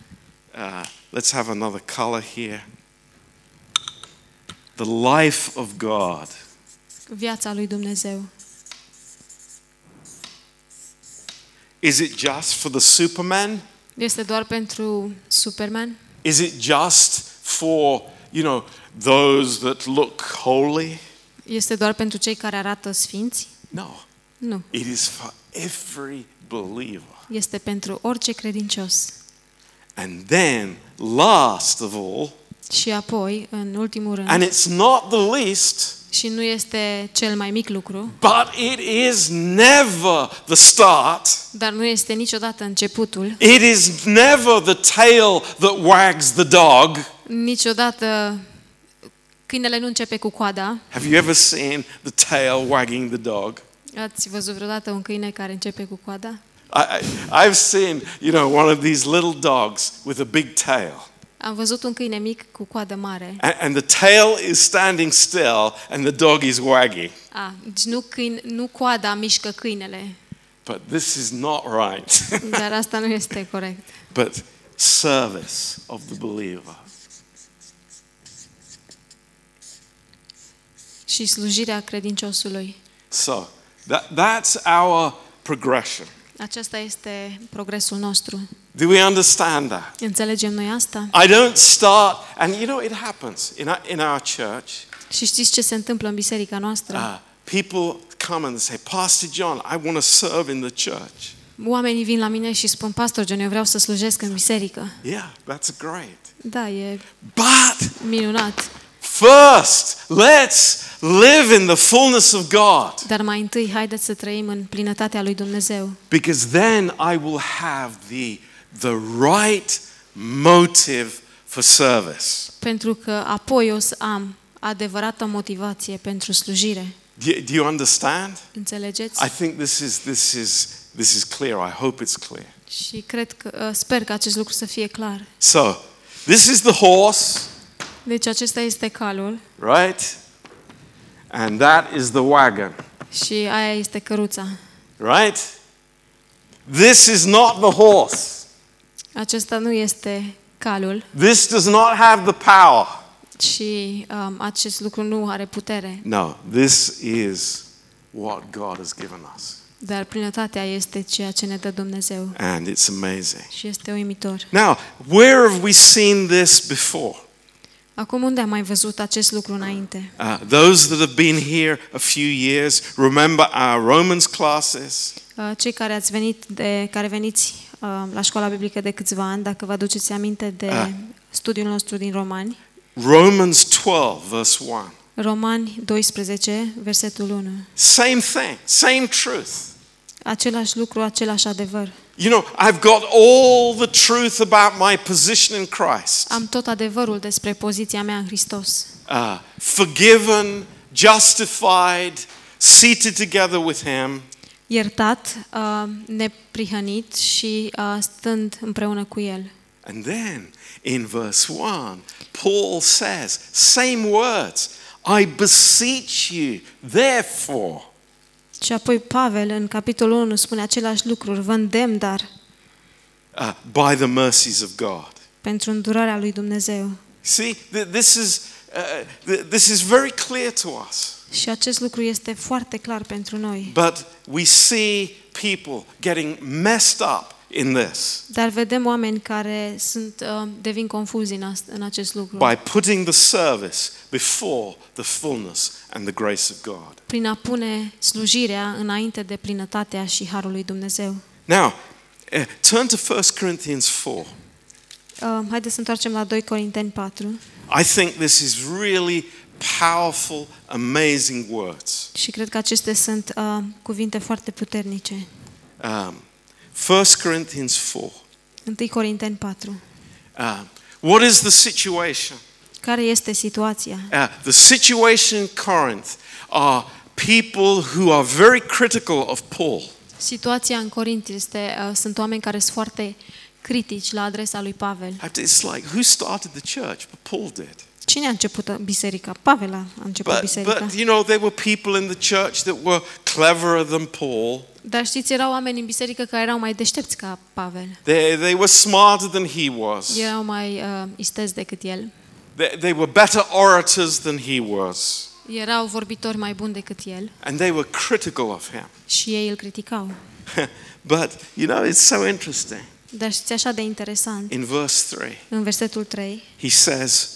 uh, let's have another color here. The life of God. Viața lui Dumnezeu. Is it just for the Superman? Este doar pentru Superman? Is it just for, you know, those that look holy? Este doar pentru cei care arată sfinți? No. Nu. It is for every believer. Este pentru orice credincios. And then, last of all, Și apoi, în ultimul rând, and it's not the least, și nu este cel mai mic lucru, but it is never the start. dar nu este niciodată începutul, It is never the tail that wags the dog. niciodată câinele nu începe cu coada. Have you ever seen the tail wagging the dog? Ați văzut vreodată un câine care începe cu coada? I, I, I've seen, you know, one of these little dogs with a big tail. Am văzut un câine mic cu coadă mare. And, and the tail is standing still and the dog is wagging. A, deci nu, câine, nu coada mișcă câinele, But this is not right. [laughs] dar asta nu este corect. but service of the believer. Și slujirea credinciosului. So that, that's our progression. Aceasta este progresul nostru. Do we understand that? Înțelegem noi asta? I don't start, and you know, it happens in our, in our church. Și știți ce se întâmplă în biserica noastră? Uh, people come and say, Pastor John, I want to serve in the church. Oamenii vin la mine și spun, Pastor John, eu vreau să slujesc în biserică. Yeah, that's great. Da, e But minunat. first, let's live in the fullness of God. Dar mai întâi, haideți să trăim în plinătatea lui Dumnezeu. Because then I will have the, the right motive for service. Pentru că apoi o să am adevărată motivație pentru slujire. Do you, do you understand? Înțelegeți? I think this is, this, is, this is clear. I hope it's clear. Și cred că, uh, sper că acest lucru să fie clar. So, this is the horse, Deci acesta este calul right? And that is the wagon, și aia este căruța. right? This is not the horse. Acesta nu este calul This does not have the power. și um, acest lucru nu are putere, No, this is what God has given us. dar plinătatea este ceea ce ne dă Dumnezeu And it's amazing. și este uimitor. Now, where have we seen this before? Acum unde am mai văzut acest lucru înainte? Uh, those that have been here a few years, remember our Romans classes. Uh, Cei care ați venit de, care veniți uh, la școala biblică de câțiva ani, dacă vă aduceți aminte de Ah. studiul nostru din Romani, Romans 12, verse 1. Romani 12, versetul 1. Same thing, same truth. Același lucru, același adevăr. You know, I've got all the truth about my position in Christ. Am tot adevărul despre poziția mea în Hristos. Uh, forgiven, justified, seated together with Him. Iertat, uh, neprihănit și uh, stând împreună cu El. And then in verse 1, Paul says, same words, I beseech you, therefore. Și apoi Pavel în capitolul 1 spune același lucruri, vă îndemn, dar uh, by the mercies of God. pentru îndurarea lui Dumnezeu. See, th- this is, uh, th- this is very clear to us. Și acest lucru este foarte clar pentru noi. But we see people getting messed up in this Dar vedem oameni care sunt, uh, devin confuzi în, ast- în acest lucru. by putting the service before the fullness and the grace of God. Prin a pune slujirea înainte de plinătatea și harul lui Dumnezeu. Now, uh, turn to 1 Corinthians 4. Uh, haideți să întoarcem la 2 Corinteni 4 I think this is really powerful, amazing words. și cred că acestea sunt uh, cuvinte foarte puternice. Um, 1 Corinthians 4. 1 Corinteni 4. Um, what is the situation? Care este situația? Uh, the situation in Corinth are people who are very critical of Paul. Situația în Corint este, uh, sunt oameni care sunt foarte critici la adresa lui Pavel. It's like, who started the church? But Paul did. Cine a început biserica? Pavel a început But, biserica. but, you know, there were people in the church that were cleverer than Paul. Dar știți, erau oameni în biserică care erau mai deștepți ca Pavel. They, they were smarter than he was. Erau mai uh, istezi decât el. They, they were better orators than he was. Erau vorbitori mai buni decât el And they were critical of him. [laughs] și ei îl criticau. but, you know, it's so interesting. Dar știți așa de interesant, In verse 3, în versetul 3, he says,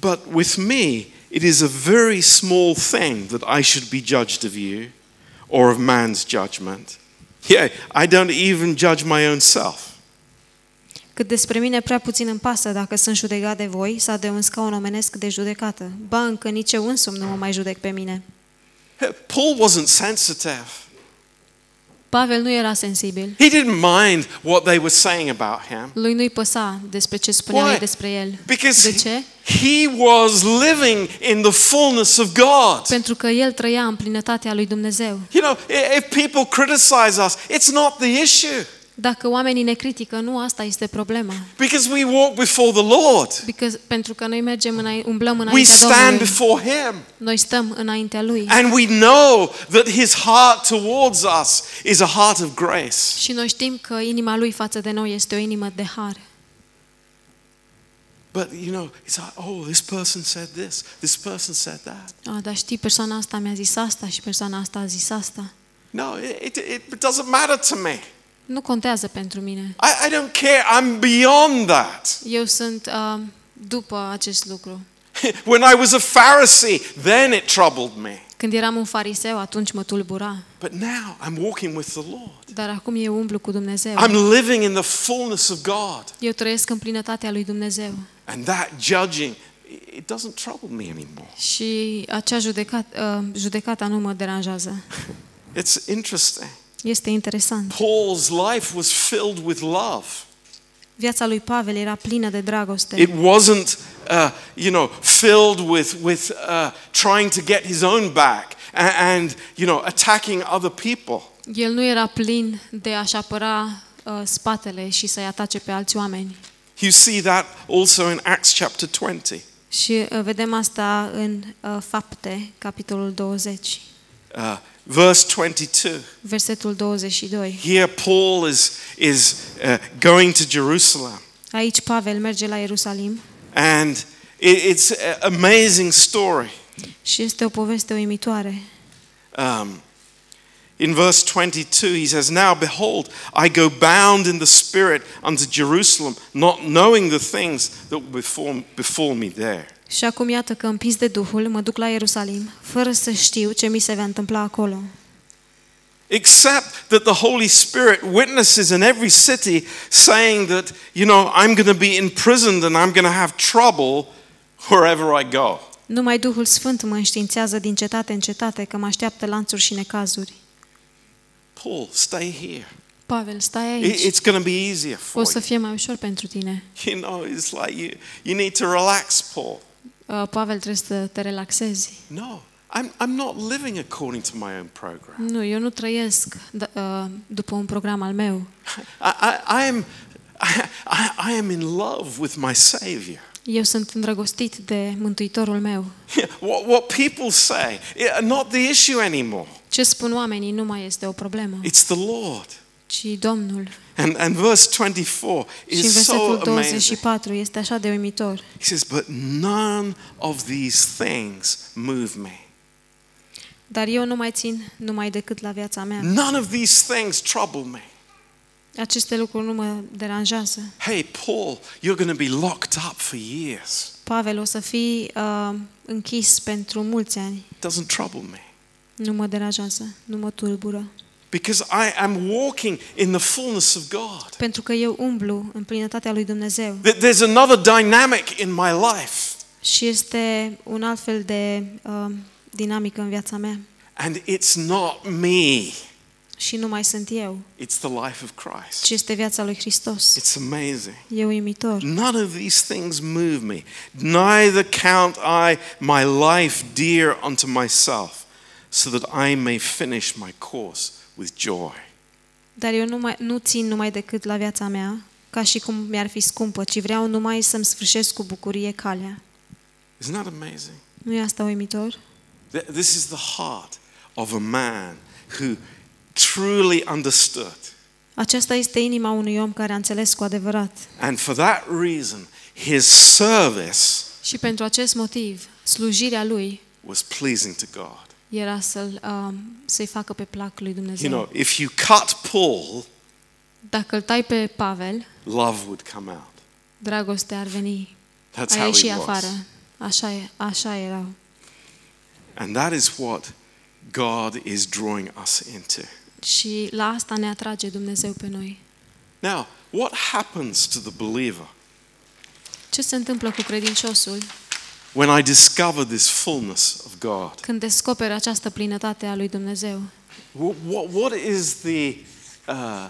But with me, it is a very small thing that I should be judged of you or of man's judgment. Yeah, I don't even judge my own self. cât despre mine prea puțin îmi pasă dacă sunt judecat de voi sau de un scaun omenesc de judecată. Ba, încă nici eu însumi nu mă mai judec pe mine. Paul wasn't sensitive. Pavel nu era sensibil. He didn't mind what they were saying about him. Lui nu-i păsa despre ce spuneau ei despre el. Because De ce? he was living in the fullness of God. Pentru că el trăia în plinătatea lui Dumnezeu. You know, if people criticize us, it's not the issue Dacă oamenii ne critică, nu asta este problema. because we walk before the Lord. Because, pentru că noi mergem înainte, umblăm We înaintea stand Domnului. before Him Noi stăm înaintea Lui. and we know that His heart towards us is a heart of grace. Și noi știm că inima Lui față de noi este o inimă de har. But you know, it's like, oh, this person said this, this person said that. A, dar știi, persoana asta mi-a zis asta și persoana asta a zis asta. No, it, it, it doesn't matter to me. Nu contează pentru mine. I, I don't care. I'm beyond that. Eu sunt uh, după acest lucru. [laughs] when I was a Pharisee, then it troubled me. Când eram un fariseu, atunci mă tulbura. But now I'm walking with the Lord. Dar acum eu umblu cu Dumnezeu. I'm living in the fullness of God. Eu trăiesc în plinătatea lui Dumnezeu. And that judging, it doesn't trouble me anymore. Și acea judecat, uh, judecata nu mă deranjează. [laughs] It's interesting. Este interesant. Paul's life was filled with love. Viața lui Pavel era plină de dragoste. It wasn't, uh, you know, filled with, with uh, trying to get his own back and, and, you know, attacking other people. El nu era plin de a-și apăra uh, spatele și să-i atace pe alți oameni. You see that also in Acts chapter 20. Și uh, vedem asta în uh, Fapte, capitolul 20, Uh, verse 22. versetul 22. Here Paul is, is uh, going to Jerusalem. Aici Pavel merge la Ierusalim And it, it's an amazing story. și este o poveste uimitoare. Um, in verse 22, he says, Now behold, I go bound in the Spirit unto Jerusalem, not knowing the things that will befall, befall me there. Și acum iată că împins de Duhul mă duc la Ierusalim, fără să știu ce mi se va întâmpla acolo. Except that the Holy Spirit witnesses in every city, saying that, you know, I'm going to be imprisoned and I'm going to have trouble wherever I go. Numai Duhul Sfânt mă înștiințează din cetate în cetate că mă așteaptă lanțuri și necazuri. Paul, stay here. Pavel, stai It- aici. It's going to be easier for O să you. fie mai ușor pentru tine. You know, it's like you, you need to relax, Paul. Uh, Pavel, trebuie să te relaxezi. No, I'm, I'm not living according to my own program. Nu, eu nu trăiesc d- uh, după un program al meu. I, I, I, am, I, I, I am in love with my Savior. Eu sunt îndrăgostit de Mântuitorul meu. [laughs] What, what people say, yeah, not the issue anymore. Ce spun oamenii nu mai este o problemă, It's the Lord. ci Domnul. And, and verse 24 Și în is so versetul amazing. 24 este așa de uimitor. He says, But none of these things move me. Dar eu nu mai țin numai decât la viața mea. None of these things trouble me. Aceste lucruri nu mă deranjează. Hey, Paul, you're going to be locked up for years. Pavel, o să fii uh, închis pentru mulți ani. It doesn't trouble me. Nu mă deranjează, nu mă tulbură. Because I am walking in the fullness of God. Pentru că eu umblu în plinătatea lui Dumnezeu. Th- There's another dynamic in my life, Și este un alt fel de uh, dinamică în viața mea. and it's not me, Și nu mai sunt eu, it's the life of Christ. ci este viața lui Hristos. It's amazing. E uimitor. None of these things move me. Neither count I my life dear unto myself, so that I may finish my course with joy. Dar eu nu, mai, nu țin numai decât la viața mea, ca și cum mi-ar fi scumpă, ci vreau numai să-mi sfârșesc cu bucurie calea. Isn't that amazing? Nu e asta uimitor? Th- This is the heart of a man who truly understood. Aceasta este inima unui om care a înțeles cu adevărat. And for that reason, his service Și pentru acest motiv, slujirea lui was pleasing to God. Era să-l, um, să-i facă pe plac lui Dumnezeu. You know, if you cut Paul, Dacă îl tai pe Pavel, love would come out. dragostea ar veni, That's a how ieși it was. afară. Așa, e, așa era. And that is what God is drawing us into. Și la asta ne atrage Dumnezeu pe noi. Now, what happens to the believer Ce se întâmplă cu credinciosul when I discover this fullness of God? când descoperă această plinătate a lui Dumnezeu? What, what, what is the, uh,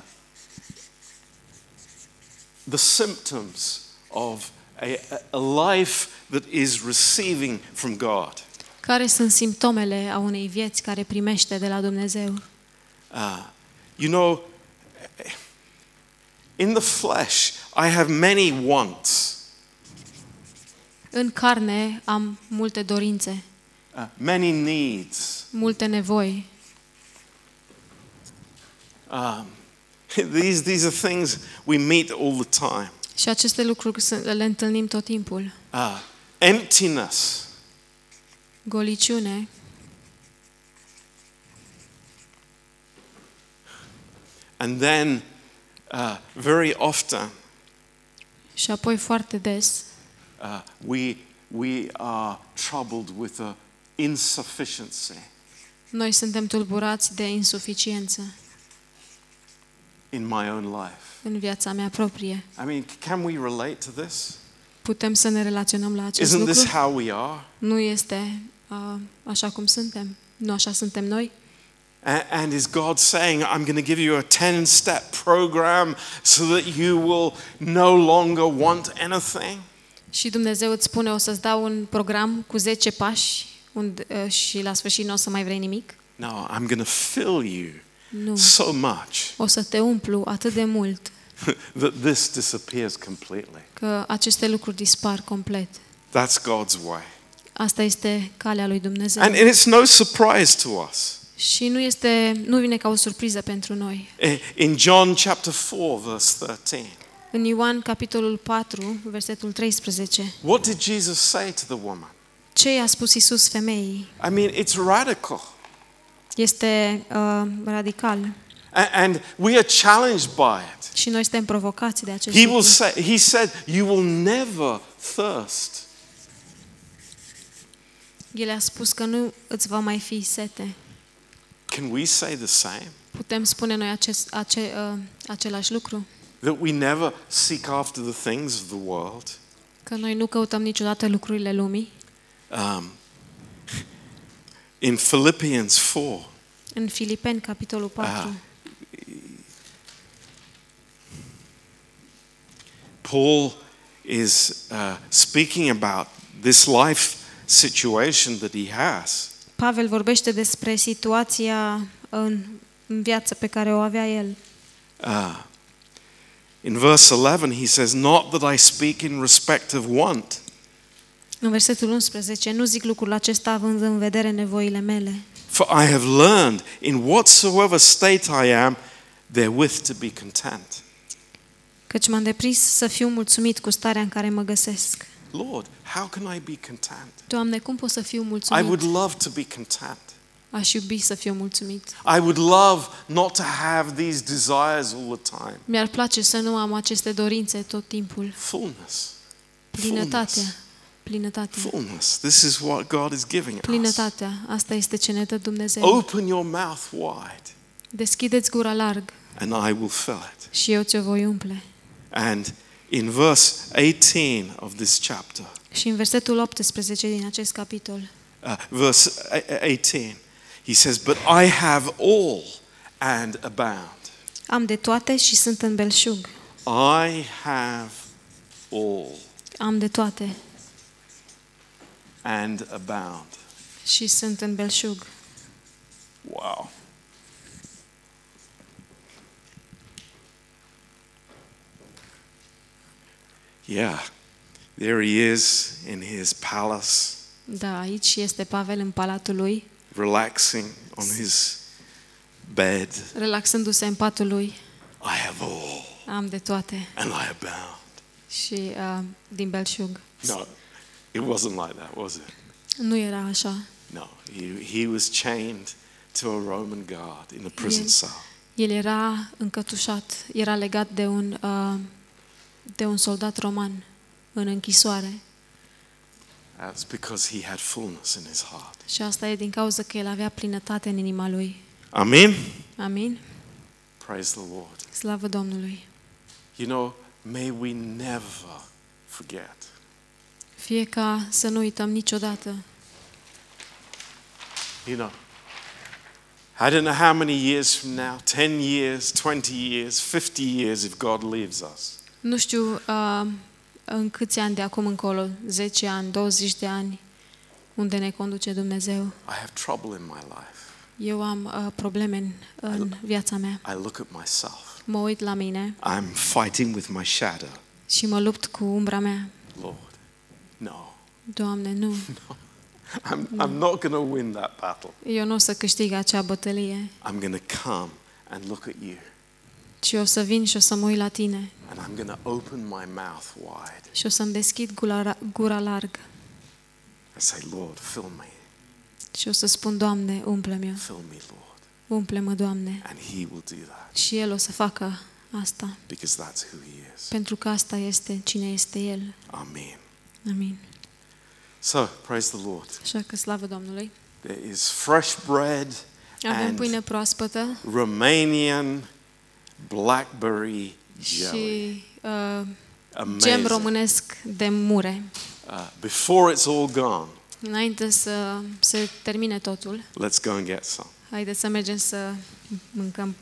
the symptoms of a, a life that is receiving from God? Care sunt simptomele a unei vieți care primește de la Dumnezeu? Uh, you know, in the flesh, I have many wants, În carne am multe dorințe, uh, many needs. multe nevoi. Um, [laughs] these, these are things we meet all the time. Și aceste lucruri sunt- le întâlnim tot timpul. Uh, emptiness, Goliciune, and then uh, very often și apoi foarte des uh, we, we are troubled with a insufficiency noi suntem tulburați de insuficiență in my own life. în viața mea proprie. I mean, can we relate to this? Putem să ne relaționăm la acest Isn't this lucru? how we are? Nu este uh, așa cum suntem. Nu așa suntem noi. A- And is God saying, I'm going to give you a 10 step program so that you will no longer want anything? Și Dumnezeu îți spune, o să-ți dau un program cu 10 pași unde, uh, și la sfârșit nu o să mai vrei nimic. No, I'm going to fill you Nu. so much O să te umplu atât de mult [laughs] that this disappears completely. că aceste lucruri dispar complet. That's God's way. Asta este calea lui Dumnezeu. And, and it's no surprise to us. Și nu este nu vine ca o surpriză pentru noi. I- In John chapter 4, verse 13, În Ioan capitolul 4, versetul 13, what did Jesus say to the woman? ce i-a spus Isus femeii? I mean, it's radical. Este uh, radical A- And we are challenged by it. și noi suntem provocați de acest He will lucru. say, he said, you will never thirst. El a spus că nu îți va mai fi sete. Can we say the same? Putem spune noi acest, ace, uh, același lucru? That we never seek after the things of the world? Că noi nu căutăm niciodată lucrurile lumii? Um, in Philippians 4, În Filipeni, capitolul 4, Ah. Paul is uh, speaking about this life situation that he has. Pavel vorbește despre situația în, în viață pe care o avea el. Uh, in verse 11, he says, Not that I speak in respect of want, În versetul 11, nu zic lucrul acesta având în vedere nevoile mele, for I have learned in whatsoever state I am, therewith to be content. căci m-am deprins să fiu mulțumit cu starea în care mă găsesc. Lord, how can I be content? Doamne, cum pot să fiu I mulțumit? would love to be content. Aș iubi să fiu mulțumit. I would love not to have these desires all the time. Mi-ar place să nu am aceste dorințe tot timpul. Fullness. Plinătatea. Fullness. Plinătatea. Fullness. This is what God is giving us. Plinătatea. Asta este ce ne dă Dumnezeu. Open your mouth wide Deschideți gura larg and I will fill it. și eu ți-o voi umple. And in verse 18 of this chapter, Și în versetul 18 din acest capitol, uh, verse a- 18, he says, But I have all and abound. am de toate și sunt în belșug. I have all Am de toate and abound. și sunt în belșug. Wow. Yeah, there he is in his palace, Da, aici este Pavel în palatul lui, relaxing on his bed. relaxându-se în patul lui. I have all Am de toate and I abound. și uh, din belșug. No, it wasn't like that, was it? Nu era așa. No, he, he was chained to a Roman guard in a prison Yes. cell. El era încătușat, era legat de un, uh, de un soldat roman în închisoare. That's because he had fullness in his heart. Și asta e din cauza că el avea plinătate în inima lui. Amen. Amin? Praise the Lord. Slavă Domnului! You know, may we never forget. Fie ca să nu uităm niciodată. You know, I don't know how many years from now 10 years, 20 years, 50 years if God leaves us. Nu știu uh, în câți ani de acum încolo, 10 ani, 20 de ani, unde ne conduce Dumnezeu. I have trouble in my life. Eu am uh, probleme în, în viața mea. I look at myself. Mă uit la mine I'm fighting with my shadow. și mă lupt cu umbra mea. Lord, no. Doamne, nu. [laughs] I'm, I'm not going to win that battle. Eu nu o să câștig acea bătălie, I'm going to come and look at you. ci o să vin și o să mă uit la tine And I'm going to open my mouth wide și o să-mi deschid gura, gura larg and say, Lord, fill me. și o să spun, Doamne, umple-mi-o, Fill me, Lord. umple-mă, Doamne. And He will do that Și El o să facă asta, because that's who He is. pentru că asta este cine este El. Amen. Amin. So, praise the Lord. Așa că slavă Domnului. There is fresh bread Avem and pâine proaspătă Romanian blackberry jelly. Și uh, gem Amazing. românesc de mure. Uh, before it's all gone, Înainte să se termine totul, let's go and get some. haideți să mergem să mâncăm